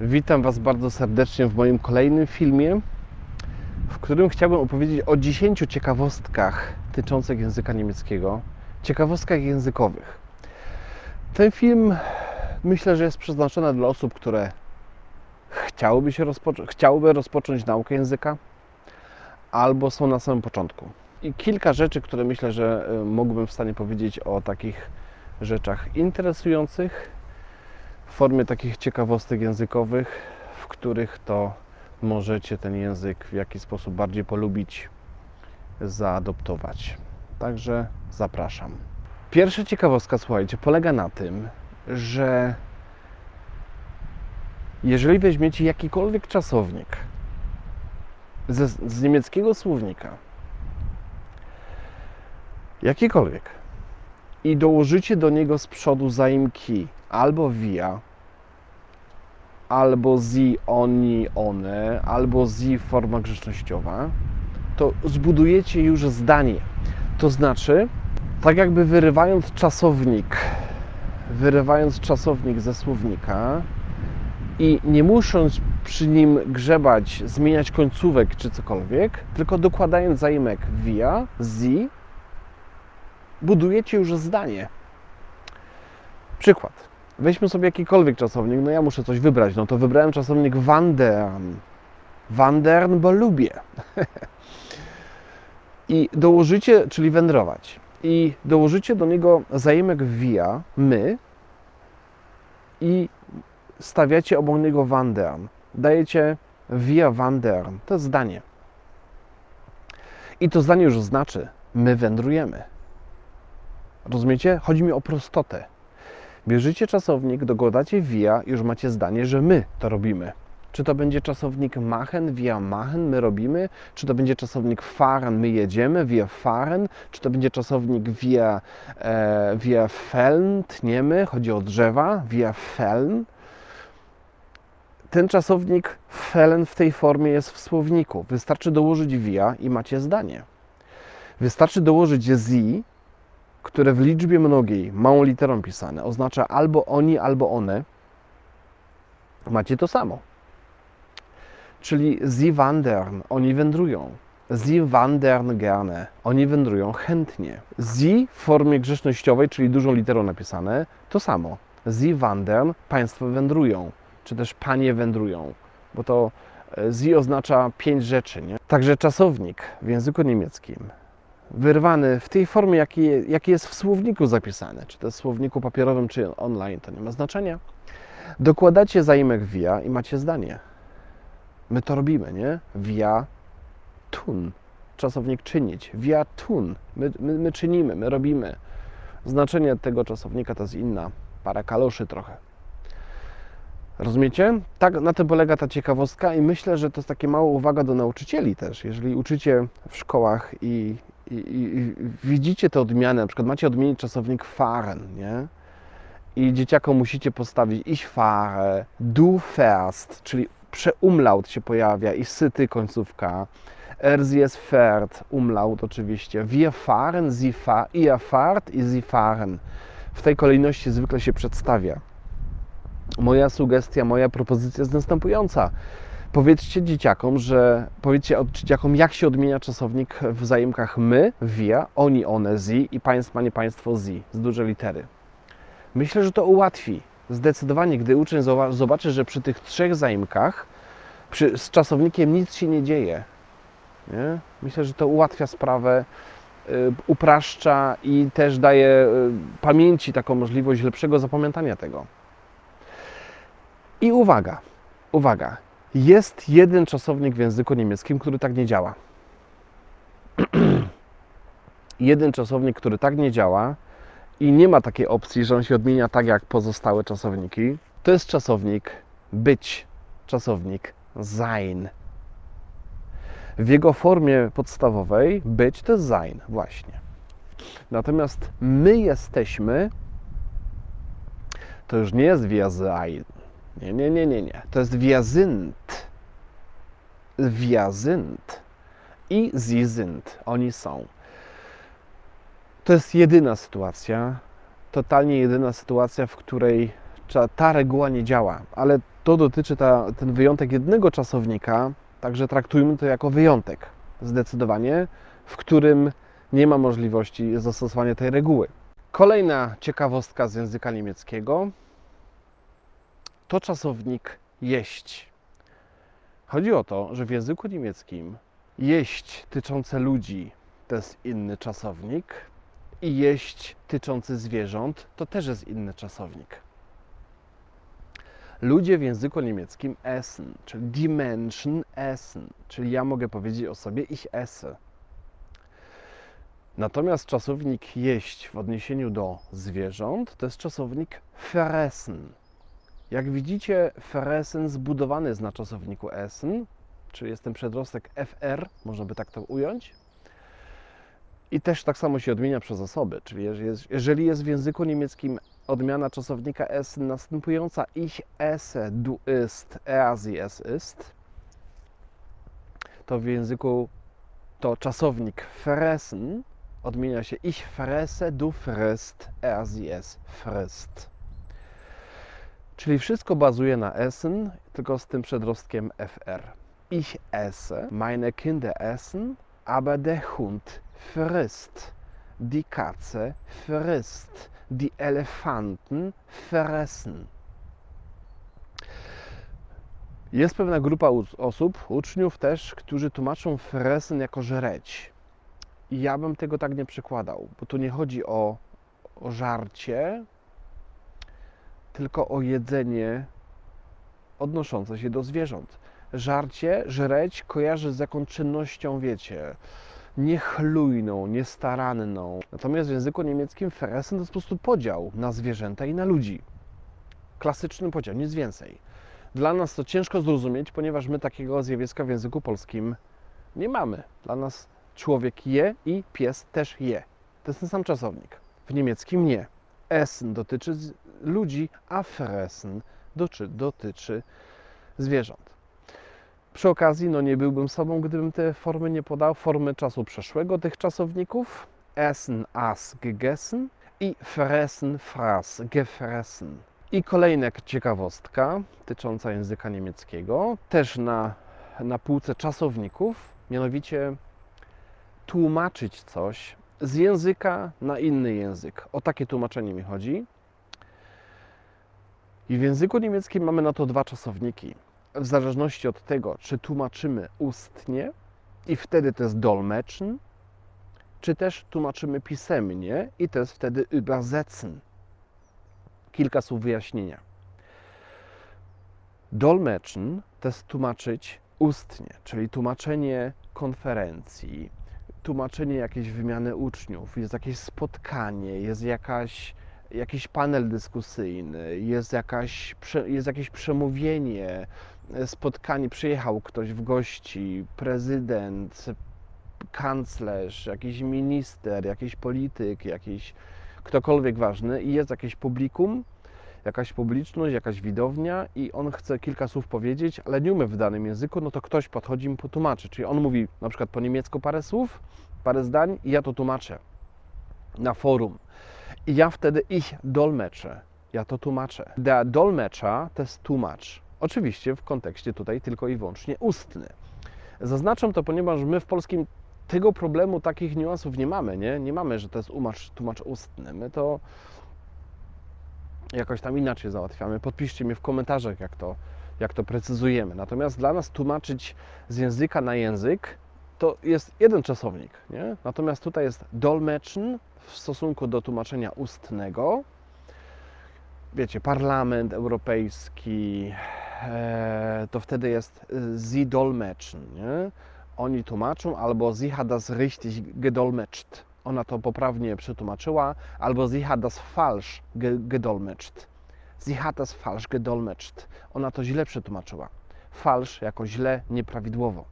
Witam Was bardzo serdecznie w moim kolejnym filmie, w którym chciałbym opowiedzieć o 10 ciekawostkach dotyczących języka niemieckiego, ciekawostkach językowych. Ten film myślę, że jest przeznaczony dla osób, które chciałyby, się rozpoczą- chciałyby rozpocząć naukę języka, albo są na samym początku. I kilka rzeczy, które myślę, że y, mógłbym w stanie powiedzieć o takich rzeczach interesujących, w formie takich ciekawostek językowych, w których to możecie ten język w jakiś sposób bardziej polubić, zaadoptować. Także zapraszam. Pierwsza ciekawostka, słuchajcie, polega na tym, że jeżeli weźmiecie jakikolwiek czasownik ze, z niemieckiego słownika, jakikolwiek, i dołożycie do niego z przodu zaimki albo via, albo zi, oni, one, albo zi forma grzecznościowa, to zbudujecie już zdanie. To znaczy, tak jakby wyrywając czasownik, wyrywając czasownik ze słownika i nie musząc przy nim grzebać, zmieniać końcówek czy cokolwiek, tylko dokładając zaimek via, zi, budujecie już zdanie. Przykład. Weźmy sobie jakikolwiek czasownik, no ja muszę coś wybrać, no to wybrałem czasownik wandern. Wandern, bo lubię. I dołożycie, czyli wędrować. I dołożycie do niego zaimek via, my, i stawiacie obok niego wandern. Dajecie via wandern. To jest zdanie. I to zdanie już znaczy, my wędrujemy. Rozumiecie? Chodzi mi o prostotę. Bierzecie czasownik, dokładacie via, już macie zdanie, że my to robimy. Czy to będzie czasownik machen, via machen, my robimy? Czy to będzie czasownik fahren, my jedziemy, via fahren? Czy to będzie czasownik via, e, via fällen, tniemy, chodzi o drzewa, via fällen? Ten czasownik fällen w tej formie jest w słowniku. Wystarczy dołożyć via i macie zdanie. Wystarczy dołożyć zi, które w liczbie mnogiej, małą literą pisane, oznacza albo oni, albo one, macie to samo. Czyli sie wandern, oni wędrują. Sie wandern gerne, oni wędrują chętnie. Sie w formie grzecznościowej, czyli dużą literą napisane, to samo. Sie wandern, państwo wędrują, czy też panie wędrują, bo to e, sie oznacza pięć rzeczy. Nie? Także czasownik w języku niemieckim wyrwany w tej formie, jaki, jaki jest w słowniku zapisany, czy to jest w słowniku papierowym, czy online, to nie ma znaczenia. Dokładacie zaimek via i macie zdanie. My to robimy, nie? Via tun. Czasownik czynić. Via tun. My, my, my czynimy, my robimy. Znaczenie tego czasownika to jest inna. Para kaloszy trochę. Rozumiecie? Tak, na tym polega ta ciekawostka i myślę, że to jest takie mała uwaga do nauczycieli też. Jeżeli uczycie w szkołach i, i, i, widzicie te odmiany, na przykład macie odmienić czasownik fahren, nie? I dzieciakom musicie postawić ich fahre, du fährst, czyli przeumlaut się pojawia i syty końcówka. Er, sie, es fährt, umlaut oczywiście. Wir fahren, sie fa ihr fahrt i sie fahren. W tej kolejności zwykle się przedstawia. Moja sugestia, moja propozycja jest następująca. Powiedzcie dzieciakom, że powiedzcie od- dzieciakom, jak się odmienia czasownik w zajemkach my, wir, oni, one, zi i państwa, nie państwo, zi z dużej litery. Myślę, że to ułatwi. Zdecydowanie, gdy uczeń zoba- zobaczy, że przy tych trzech zajmkach przy, z czasownikiem nic się nie dzieje. Nie? Myślę, że to ułatwia sprawę, y, upraszcza i też daje y, pamięci taką możliwość lepszego zapamiętania tego. I uwaga, uwaga, jest jeden czasownik w języku niemieckim, który tak nie działa. jeden czasownik, który tak nie działa i nie ma takiej opcji, że on się odmienia tak jak pozostałe czasowniki. To jest czasownik być, czasownik sein. W jego formie podstawowej być to jest sein, właśnie. Natomiast my jesteśmy, to już nie jest wir sein. Nie, nie, nie, nie, nie. To jest. Wir sind. I sind. Oni są. To jest jedyna sytuacja, totalnie jedyna sytuacja, w której ta reguła nie działa. Ale to dotyczy ta, ten wyjątek jednego czasownika, także traktujmy to jako wyjątek, zdecydowanie, w którym nie ma możliwości zastosowania tej reguły. Kolejna ciekawostka z języka niemieckiego to czasownik jeść. Chodzi o to, że w języku niemieckim jeść tyczące ludzi to jest inny czasownik i jeść tyczący zwierząt to też jest inny czasownik. Ludzie w języku niemieckim essen, czyli die Menschen essen, czyli ja mogę powiedzieć o sobie ich esse. Natomiast czasownik jeść w odniesieniu do zwierząt to jest czasownik fressen. Jak widzicie, fressen zbudowany jest na czasowniku essen, czyli jest ten przedrostek fr, można by tak to ująć. I też tak samo się odmienia przez osoby, czyli jeżeli jest w języku niemieckim odmiana czasownika essen następująca ich esse, du ist, er, sie, es ist, to w języku to czasownik fressen odmienia się ich fresse, du frisst, er, sie, es frisst. Czyli wszystko bazuje na essen, tylko z tym przedrostkiem fr. Ich esse, meine Kinder essen, aber der Hund frisst. Die Katze frisst. Die Elefanten fressen. Jest pewna grupa osób, uczniów też, którzy tłumaczą fressen jako żreć. I ja bym tego tak nie przekładał, bo tu nie chodzi o, o żarcie, tylko o jedzenie odnoszące się do zwierząt. Żarcie, żreć kojarzy z jakąś czynnością, wiecie, niechlujną, niestaranną. Natomiast w języku niemieckim fressen to jest po prostu podział na zwierzęta i na ludzi. Klasyczny podział, nic więcej. Dla nas to ciężko zrozumieć, ponieważ my takiego zjawiska w języku polskim nie mamy. Dla nas człowiek je i pies też je. To jest ten sam czasownik. W niemieckim nie. Essen dotyczy ludzi, a fressen dotyczy, dotyczy zwierząt. Przy okazji, no nie byłbym sobą, gdybym te formy nie podał, formy czasu przeszłego tych czasowników. Essen, as, gegessen i fressen, fraß, gefressen. I kolejna ciekawostka dotycząca języka niemieckiego, też na, na półce czasowników, mianowicie tłumaczyć coś z języka na inny język. O takie tłumaczenie mi chodzi. I w języku niemieckim mamy na to dwa czasowniki. W zależności od tego, czy tłumaczymy ustnie i wtedy to jest dolmetschen, czy też tłumaczymy pisemnie i to jest wtedy übersetzen. Kilka słów wyjaśnienia. Dolmetschen to jest tłumaczyć ustnie, czyli tłumaczenie konferencji, tłumaczenie jakiejś wymiany uczniów, jest jakieś spotkanie, jest jakaś, jakiś panel dyskusyjny, jest, jakaś, jest jakieś przemówienie, spotkanie, przyjechał ktoś w gości, prezydent, kanclerz, jakiś minister, jakiś polityk, jakiś ktokolwiek ważny i jest jakieś publikum, jakaś publiczność, jakaś widownia i on chce kilka słów powiedzieć, ale nie umie w danym języku, no to ktoś podchodzi i mu potłumaczy. Czyli on mówi na przykład po niemiecku parę słów, parę zdań i ja to tłumaczę na forum. Ja wtedy ich dolmeczę, ja to tłumaczę. Der dolmecza to jest tłumacz. Oczywiście w kontekście tutaj tylko i wyłącznie ustny. Zaznaczam to, ponieważ my w polskim tego problemu, takich niuansów nie mamy, nie? Nie mamy, że to jest tłumacz, tłumacz ustny. My to jakoś tam inaczej załatwiamy. Podpiszcie mi w komentarzach, jak to, jak to precyzujemy. Natomiast dla nas tłumaczyć z języka na język to jest jeden czasownik, nie? Natomiast tutaj jest dolmetschen w stosunku do tłumaczenia ustnego. Wiecie, Parlament Europejski, e, to wtedy jest sie dolmetschen, nie? Oni tłumaczą, albo sie hat das richtig gedolmetscht ona to poprawnie przetłumaczyła, albo sie hat das falsch gedolmetscht. Sie hat das falsch gedolmetscht. Ona to źle przetłumaczyła. Falsch jako źle, nieprawidłowo.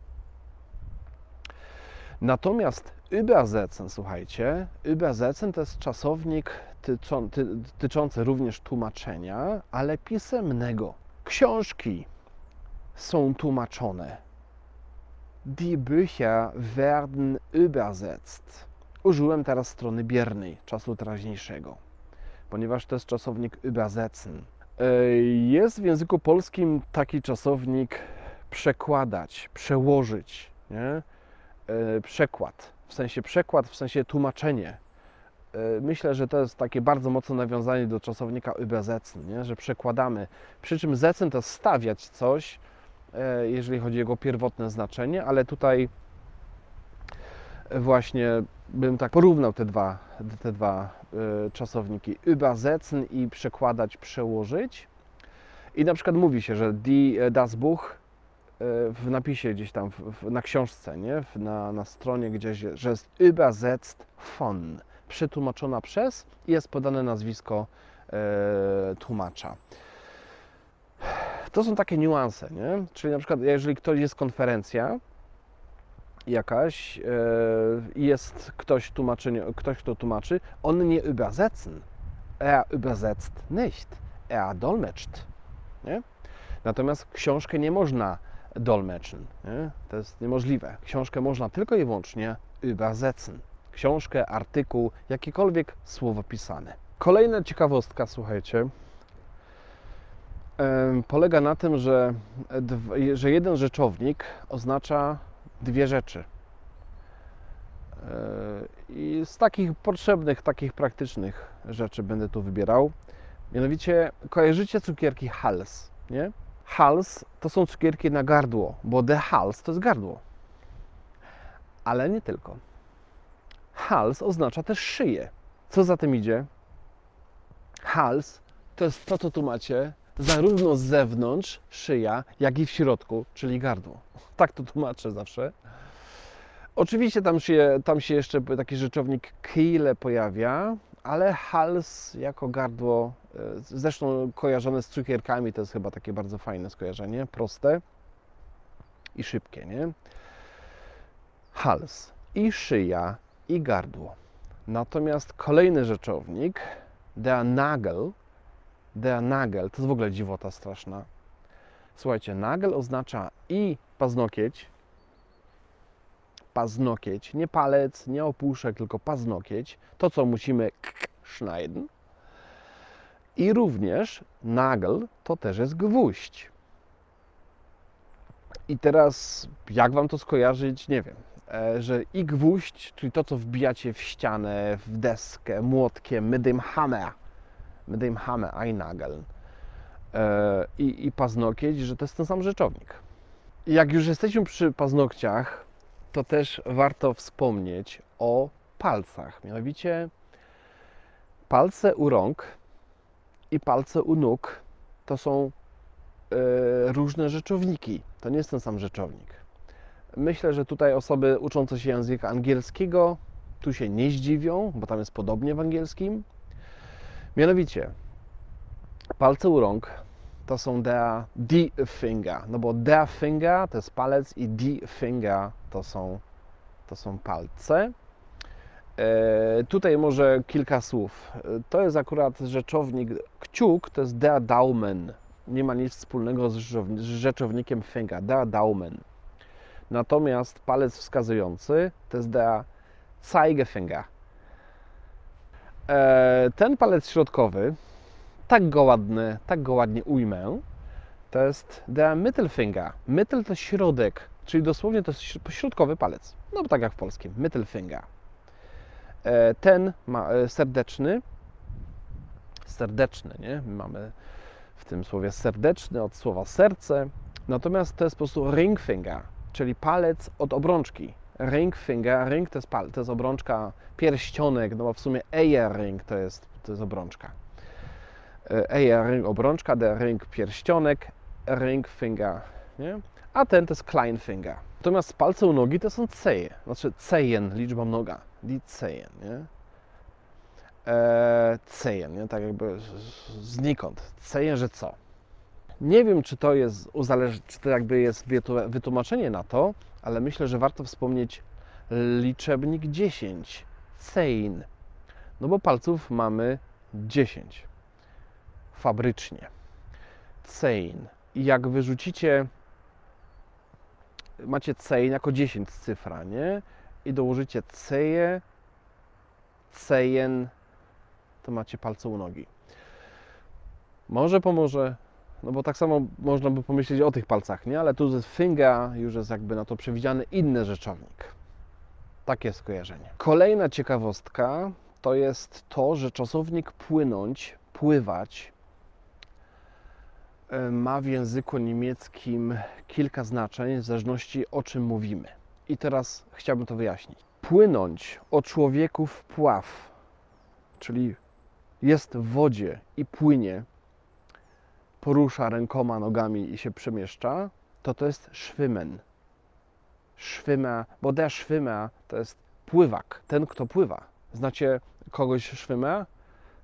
Natomiast übersetzen, słuchajcie, übersetzen to jest czasownik tyczą, ty, tyczący również tłumaczenia, ale pisemnego. Książki są tłumaczone. Die Bücher werden übersetzt. Użyłem teraz strony biernej, czasu teraźniejszego, ponieważ to jest czasownik übersetzen. E, Jest w języku polskim taki czasownik przekładać, przełożyć, nie? E, Przekład, w sensie przekład, w sensie tłumaczenie. E, Myślę, że to jest takie bardzo mocne nawiązanie do czasownika übersetzen, że przekładamy. Przy czym setzen to stawiać coś, e, jeżeli chodzi o jego pierwotne znaczenie, ale tutaj właśnie bym tak porównał te dwa, te dwa czasowniki übersetzen i przekładać, przełożyć. I na przykład mówi się, że die, das Buch w napisie gdzieś tam w, w, na książce, nie? W, na, na stronie gdzieś, że jest übersetzt von, przetłumaczona przez i jest podane nazwisko e, tłumacza. To są takie niuanse, nie? Czyli na przykład jeżeli ktoś jest konferencja jakaś e, i jest ktoś, tłumaczenie, ktoś, kto tłumaczy, on nie übersetzen, er übersetzt nicht, er dolmetscht, nie? Natomiast książkę nie można dolmetschen, nie? to jest niemożliwe. Książkę można tylko i wyłącznie übersetzen. Książkę, artykuł, jakiekolwiek słowo pisane. Kolejna ciekawostka, słuchajcie, polega na tym, że, że jeden rzeczownik oznacza dwie rzeczy. E, I z takich potrzebnych, takich praktycznych rzeczy będę tu wybierał. Mianowicie kojarzycie cukierki Hals, nie? Hals to są cukierki na gardło, bo de Hals to jest gardło. Ale nie tylko. Hals oznacza też szyję. Co za tym idzie? Hals to jest to, co tu macie, zarówno z zewnątrz, szyja, jak i w środku, czyli gardło. Tak to tłumaczę zawsze. Oczywiście tam się, tam się jeszcze taki rzeczownik kehle pojawia, ale hals jako gardło, zresztą kojarzone z cukierkami, to jest chyba takie bardzo fajne skojarzenie, proste i szybkie, nie? Hals i szyja i gardło. Natomiast kolejny rzeczownik, der Nagel, der Nagel, to jest w ogóle dziwota straszna. Słuchajcie, nagel oznacza i paznokieć, paznokieć, nie palec, nie opuszek, tylko paznokieć, to co musimy schneiden. I również nagel to też jest gwóźdź. I teraz, jak Wam to skojarzyć, nie wiem, e, że i gwóźdź, czyli to, co wbijacie w ścianę, w deskę, młotkiem, mit Hammer, mit dem Hammer, ein Nagel, e, i, i paznokieć, że to jest ten sam rzeczownik. I Jak już jesteśmy przy paznokciach, to też warto wspomnieć o palcach. Mianowicie palce u rąk i palce u nóg to są e, różne rzeczowniki. To nie jest ten sam rzeczownik. Myślę, że tutaj osoby uczące się języka angielskiego tu się nie zdziwią, bo tam jest podobnie w angielskim. Mianowicie palce u rąk to są der, die Finger, no bo der Finger to jest palec i die Finger to są, to są palce. E, tutaj może kilka słów. E, To jest akurat rzeczownik, kciuk to jest der Daumen. Nie ma nic wspólnego z rzeczowni- z rzeczownikiem Finger, der Daumen. Natomiast palec wskazujący to jest der Zeigefinger. Ten palec środkowy tak go ładny, tak go ładnie ujmę, to jest der Mittelfinger. Mittel to środek, czyli dosłownie to jest śr- środkowy palec. No bo tak jak w polskim, Mittelfinger. E, Ten ma e, serdeczny, serdeczny, nie? My mamy w tym słowie serdeczny od słowa serce, natomiast to jest po prostu ringfinger, czyli palec od obrączki. Ringfinger, ring to jest, pal, to jest obrączka, pierścionek, no bo w sumie earring to jest, to jest obrączka. Earring obrączka, der ring pierścionek, ring finger, nie? A ten to jest klein finger. Natomiast palce u nogi to są ceje, znaczy cejen, liczba mnoga, die nie? E, nie? Tak jakby znikąd. Cejen, że co? Nie wiem, czy to jest uzależ... czy to jakby jest wytłumaczenie na to, ale myślę, że warto wspomnieć liczebnik 10. Cein. No bo palców mamy 10 fabrycznie. Cein. I jak wyrzucicie, macie cein jako 10 cyfra, nie? I dołożycie ceje, cejen, to macie palce u nogi. Może pomoże, no bo tak samo można by pomyśleć o tych palcach, nie? Ale tu jest finger, już jest jakby na to przewidziany inny rzeczownik. Takie skojarzenie. Kolejna ciekawostka to jest to, że czasownik płynąć, pływać e, ma w języku niemieckim kilka znaczeń w zależności o czym mówimy. I teraz chciałbym to wyjaśnić. Płynąć o człowieku w pław, czyli jest w wodzie i płynie, porusza rękoma, nogami i się przemieszcza, to to jest schwimmen. Schwimmer, bo der Schwimmer to jest pływak, ten kto pływa. Znacie kogoś Schwimmer?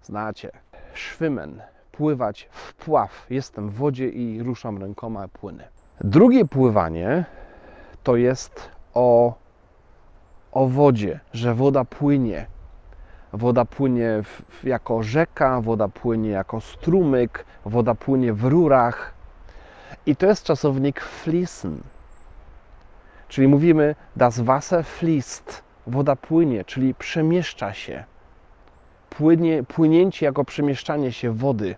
Znacie. Schwimmen, pływać w pław. Jestem w wodzie i ruszam rękoma, płynę. Drugie pływanie to jest o, o wodzie, że woda płynie. Woda płynie w, jako rzeka, woda płynie jako strumyk, woda płynie w rurach. I to jest czasownik fließen. Czyli mówimy das Wasser fließt, woda płynie, czyli przemieszcza się. Płynie, płynięcie jako przemieszczanie się wody,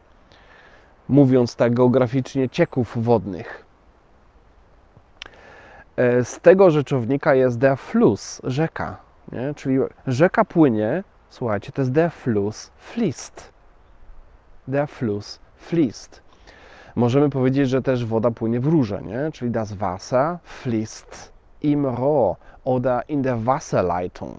mówiąc tak geograficznie, cieków wodnych. E, Z tego rzeczownika jest der Fluss, rzeka. Nie? Czyli rzeka płynie, słuchajcie, to jest der Fluss fließt. Der Fluss fließt. Możemy powiedzieć, że też woda płynie w rurze, nie? czyli das Wasser fließt im Rohr oder in der Wasserleitung,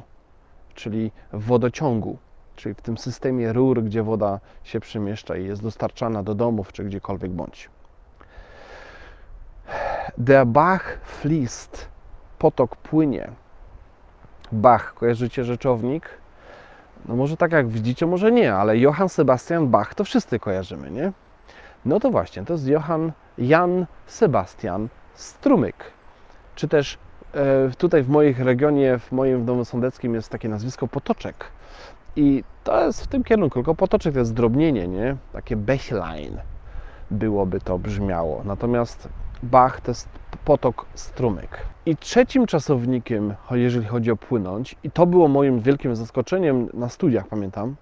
czyli w wodociągu, czyli w tym systemie rur, gdzie woda się przemieszcza i jest dostarczana do domów czy gdziekolwiek bądź. Der Bach fließt, potok płynie. Bach, kojarzycie rzeczownik? No może tak jak widzicie, może nie, ale Johann Sebastian Bach to wszyscy kojarzymy, nie? No to właśnie, to jest Johann Jan Sebastian Strumyk. Czy też e, tutaj w moich regionie, w moim domu sądeckim jest takie nazwisko Potoczek. I to jest w tym kierunku, tylko Potoczek to jest zdrobnienie, nie? Takie Bächlein byłoby to brzmiało. Natomiast Bach to jest potok, strumyk. I trzecim czasownikiem, jeżeli chodzi o płynąć, i to było moim wielkim zaskoczeniem na studiach, pamiętam.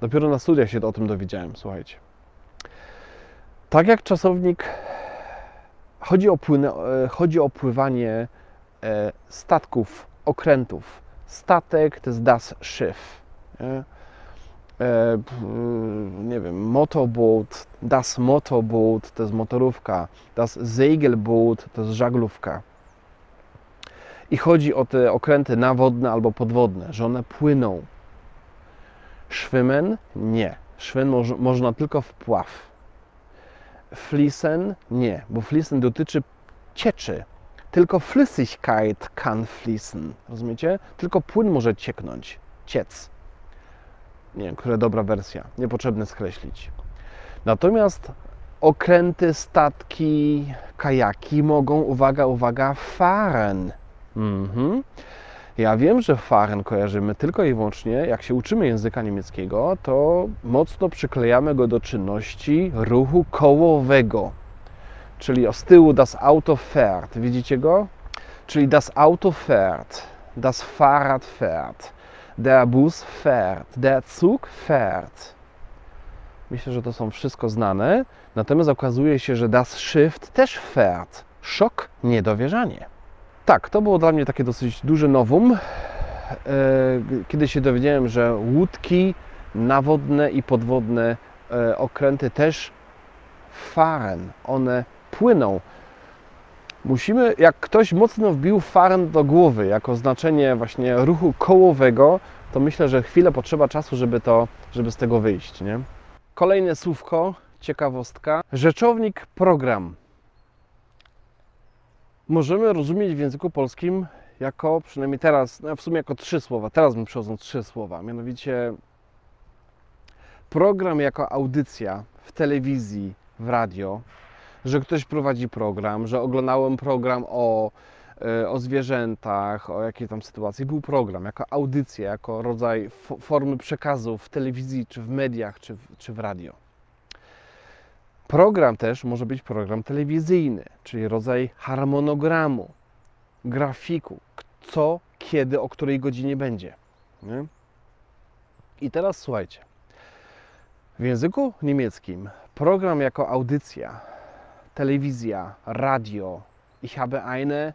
Dopiero na studiach się o tym dowiedziałem, słuchajcie. Tak jak czasownik, chodzi o, płynę, e, chodzi o pływanie e, statków, okrętów. Statek to jest das Schiff. Nie? E, nie wiem, motorboot, das Motorboot to jest motorówka, das Segelboot to jest żaglówka. I chodzi o te okręty nawodne albo podwodne, że one płyną. Schwimmen? Nie. Schwimmen moż, można tylko w pław. Fließen? Nie, bo fließen dotyczy cieczy. Tylko Flüssigkeit kann fließen. Rozumiecie? Tylko płyn może cieknąć, ciec. Nie wiem, która dobra wersja. Niepotrzebne skreślić. Natomiast okręty, statki, kajaki mogą, uwaga, uwaga, fahren. Mhm. Ja wiem, że fahren kojarzymy tylko i wyłącznie, jak się uczymy języka niemieckiego, to mocno przyklejamy go do czynności ruchu kołowego. Czyli z tyłu das Auto fährt. Widzicie go? Czyli das Auto fährt, das Fahrrad fährt, der Bus fährt, der Zug fährt. Myślę, że to są wszystko znane. Natomiast okazuje się, że das Schiff też fährt. Szok, niedowierzanie. Tak, to było dla mnie takie dosyć duże nowum. E, Kiedy się dowiedziałem, że łódki nawodne i podwodne e, okręty też fahren, one płyną. Musimy, jak ktoś mocno wbił fahren do głowy jako znaczenie właśnie ruchu kołowego, to myślę, że chwilę potrzeba czasu, żeby, to, żeby z tego wyjść. Nie? Kolejne słówko, ciekawostka. Rzeczownik program możemy rozumieć w języku polskim jako, przynajmniej teraz, no w sumie jako trzy słowa. Teraz mi przychodzą trzy słowa. Mianowicie program jako audycja w telewizji, w radio, że ktoś prowadzi program, że oglądałem program o, e, o zwierzętach, o jakiej tam sytuacji. Był program jako audycja, jako rodzaj formy przekazu w telewizji, czy w mediach, czy w, czy w radio. Program też może być program telewizyjny, czyli rodzaj harmonogramu, grafiku, co, kiedy, o której godzinie będzie. Nie? I teraz słuchajcie. W języku niemieckim Program jako audycja, Telewizja, Radio. Ich habe eine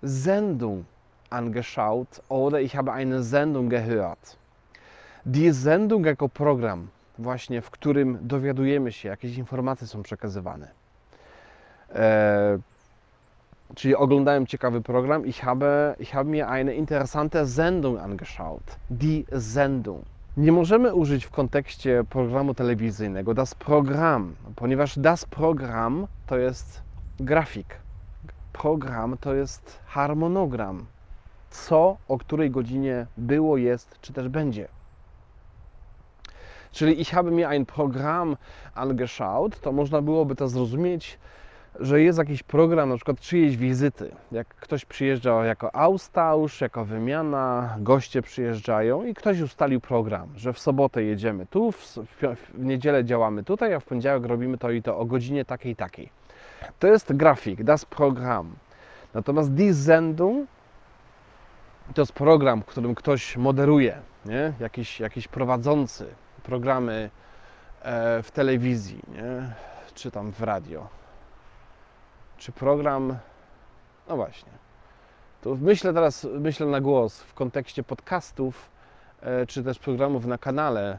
Sendung angeschaut oder ich habe eine Sendung gehört. Die Sendung jako program, właśnie w którym dowiadujemy się, jakieś informacje są przekazywane. E, czyli oglądałem ciekawy program. Ich habe, ich habe mir eine interessante Sendung angeschaut. Die Sendung. Nie możemy użyć w kontekście programu telewizyjnego das Program, ponieważ das Program to jest grafik. Program to jest harmonogram. Co o której godzinie było, jest, czy też będzie. Czyli ich habe mir ein Programm angeschaut, to można byłoby to zrozumieć, że jest jakiś program, na przykład czyjejś wizyty. Jak ktoś przyjeżdża jako austausch, jako wymiana, goście przyjeżdżają i ktoś ustalił program, że w sobotę jedziemy tu, w, w niedzielę działamy tutaj, a w poniedziałek robimy to i to o godzinie takiej i takiej. To jest grafik, das Programm. Natomiast die to jest program, którym ktoś moderuje, nie? Jakiś, jakiś prowadzący programy e, w telewizji, nie? czy tam w radio czy program. No właśnie. To myślę teraz, myślę na głos w kontekście podcastów, e, czy też programów na kanale,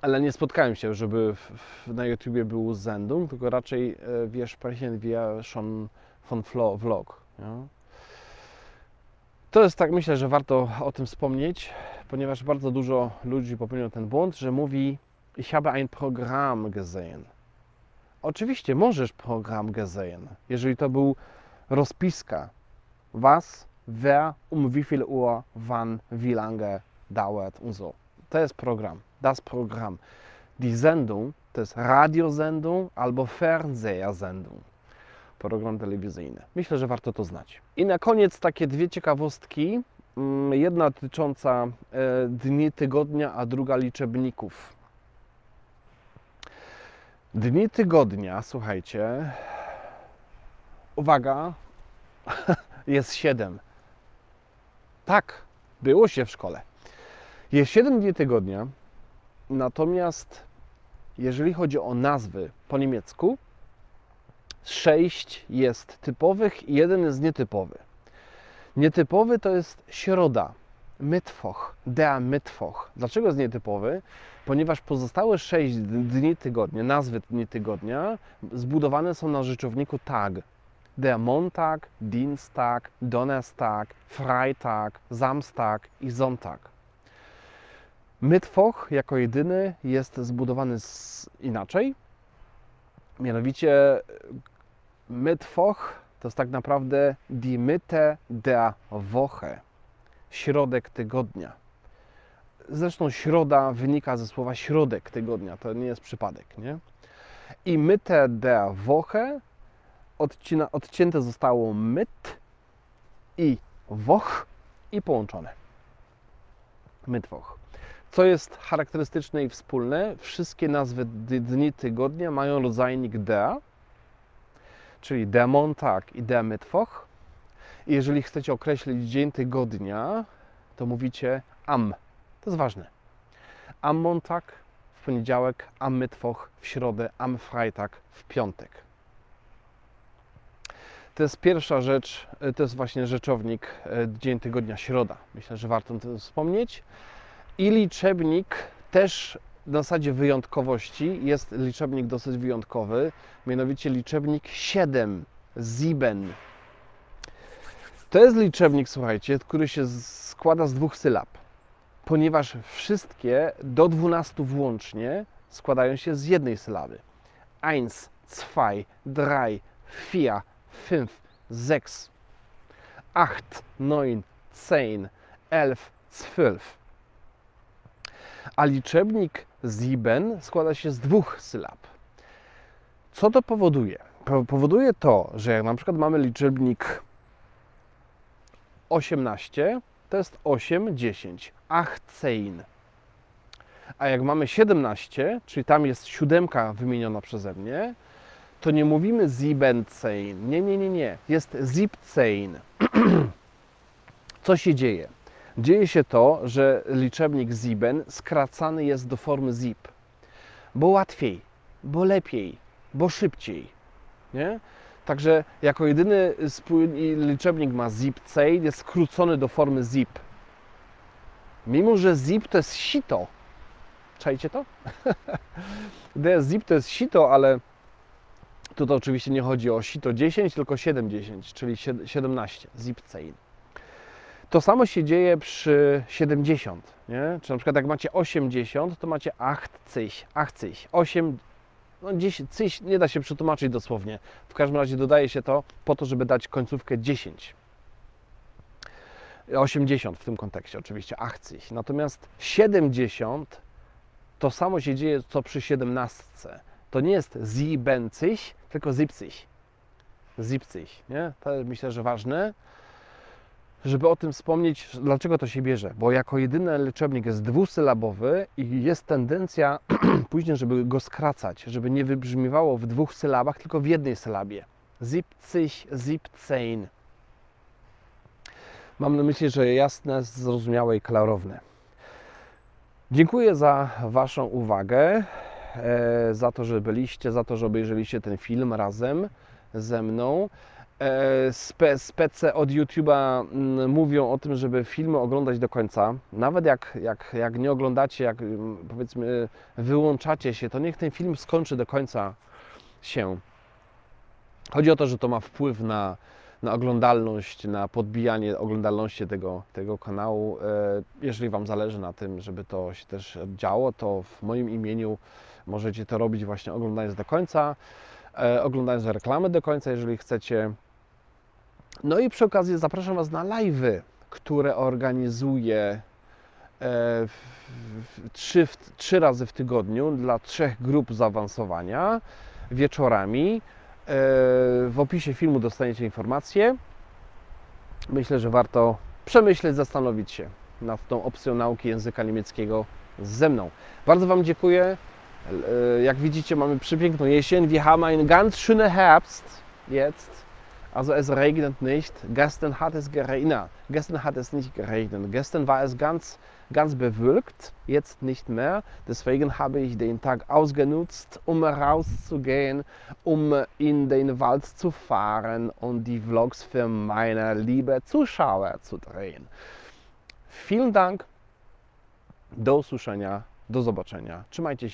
ale nie spotkałem się, żeby w, w, na YouTubie był Sendung, tylko raczej e, wir sprechen wir schon von Flo, Vlog. To jest tak, myślę, że warto o tym wspomnieć, ponieważ bardzo dużo ludzi popełniło ten błąd, że mówi ich habe ein Programm gesehen. Oczywiście możesz program gesehen, jeżeli to był rozpiska. Was, wer, um wie viel Uhr, wann, wie lange dauert und so. To jest program, das Programm. Die Sendung to jest radiosendung albo Fernsehsendung. Program telewizyjny. Myślę, że warto to znać. I na koniec takie dwie ciekawostki. Mm, jedna dotycząca e, dni tygodnia, a druga liczebników. Dni tygodnia, słuchajcie. Uwaga, jest 7. Tak, było się w szkole. Jest 7 dni tygodnia, natomiast jeżeli chodzi o nazwy po niemiecku, 6 jest typowych i jeden jest nietypowy. Nietypowy to jest środa, Mittwoch, der Mittwoch. Dlaczego jest nietypowy? Ponieważ pozostałe 6 dni tygodnia, nazwy dni tygodnia, zbudowane są na rzeczowniku Tag. Der Montag, Dienstag, Donnerstag, Freitag, Samstag i Sonntag. Mittwoch jako jedyny jest zbudowany inaczej. Mianowicie Mittwoch to jest tak naprawdę die Mitte der Woche środek tygodnia. Zresztą środa wynika ze słowa środek tygodnia, to nie jest przypadek, nie? I myte der Woche odcina, odcięte zostało myt i woch i połączone. Mytwoch. Co jest charakterystyczne i wspólne? Wszystkie nazwy dni tygodnia mają rodzajnik der, czyli der Montag i der Mittwoch. I jeżeli chcecie określić dzień tygodnia, to mówicie am. To jest ważne. Am Montag w poniedziałek, am Mittwoch w środę, am Freitag w piątek. To jest pierwsza rzecz, to jest właśnie rzeczownik e, dzień tygodnia, środa. Myślę, że warto to wspomnieć. I liczebnik też na zasadzie wyjątkowości jest liczebnik dosyć wyjątkowy, mianowicie liczebnik 7, Sieben. To jest liczebnik, słuchajcie, który się składa z dwóch sylab, ponieważ wszystkie do 12 włącznie składają się z jednej sylaby. Eins, zwei, drei, vier, fünf, sechs, acht, neun, zehn, elf, zwölf. A liczebnik sieben składa się z dwóch sylab. Co to powoduje? Powoduje to, że jak na przykład mamy liczebnik 18 to jest 8, 10. Achzein. A jak mamy 17, czyli tam jest siódemka wymieniona przeze mnie, to nie mówimy Siebenzein. Nie, nie, nie, nie. Jest Siebzein. Co się dzieje? Dzieje się to, że liczebnik Sieben skracany jest do formy Zip. bo łatwiej, bo lepiej, bo szybciej. Nie? Także jako jedyny liczebnik ma zip ceil, jest skrócony do formy zip. Mimo, że zip to jest sito. Czajcie to? Zip to jest sito, ale tu to oczywiście nie chodzi o sito 10, tylko 710, czyli 17 zip ceil. To samo się dzieje przy 70, nie? Czy na przykład jak macie 80, to macie 80, 80, 8, no 10, cyś nie da się przetłumaczyć dosłownie. W każdym razie dodaje się to po to, żeby dać końcówkę 10. 80 w tym kontekście oczywiście, 80. Natomiast 70 to samo się dzieje co przy 17. To nie jest zibęcyś, tylko zipcyś. Zipcyś, nie? To myślę, że ważne żeby o tym wspomnieć, dlaczego to się bierze. Bo jako jedyny liczebnik jest dwusylabowy i jest tendencja później, żeby go skracać, żeby nie wybrzmiewało w dwóch sylabach, tylko w jednej sylabie. Zipcyś, zipcein. Mam na myśli, że jasne, zrozumiałe i klarowne. Dziękuję za Waszą uwagę, e, za to, że byliście, za to, że obejrzeliście ten film razem ze mną. E, Spe, spece od YouTube'a mm, mówią o tym, żeby filmy oglądać do końca. Nawet jak, jak, jak nie oglądacie, jak mm, powiedzmy wyłączacie się, to niech ten film skończy do końca się. Chodzi o to, że to ma wpływ na, na oglądalność, na podbijanie oglądalności tego, tego kanału. E, Jeżeli Wam zależy na tym, żeby to się też działo, to w moim imieniu możecie to robić właśnie oglądając do końca, e, oglądając reklamy do końca, jeżeli chcecie. No i przy okazji zapraszam Was na live'y, które organizuję e, trzy, trzy razy w tygodniu dla trzech grup zaawansowania wieczorami. E, W opisie filmu dostaniecie informacje. Myślę, że warto przemyśleć, zastanowić się nad tą opcją nauki języka niemieckiego ze mną. Bardzo Wam dziękuję. E, Jak widzicie, mamy przepiękną jesień. Wir haben einen ganz schönen Herbst jetzt. Also es regnet nicht. Gestern hat es geregnet. Gestern hat es nicht geregnet. Gestern war es ganz, ganz bewölkt, jetzt nicht mehr. Deswegen habe ich den Tag ausgenutzt, um rauszugehen, um in den Wald zu fahren und die Vlogs für meine liebe Zuschauer zu drehen. Vielen Dank. Do usłyszenia, do zobaczenia. Trzymajcie się.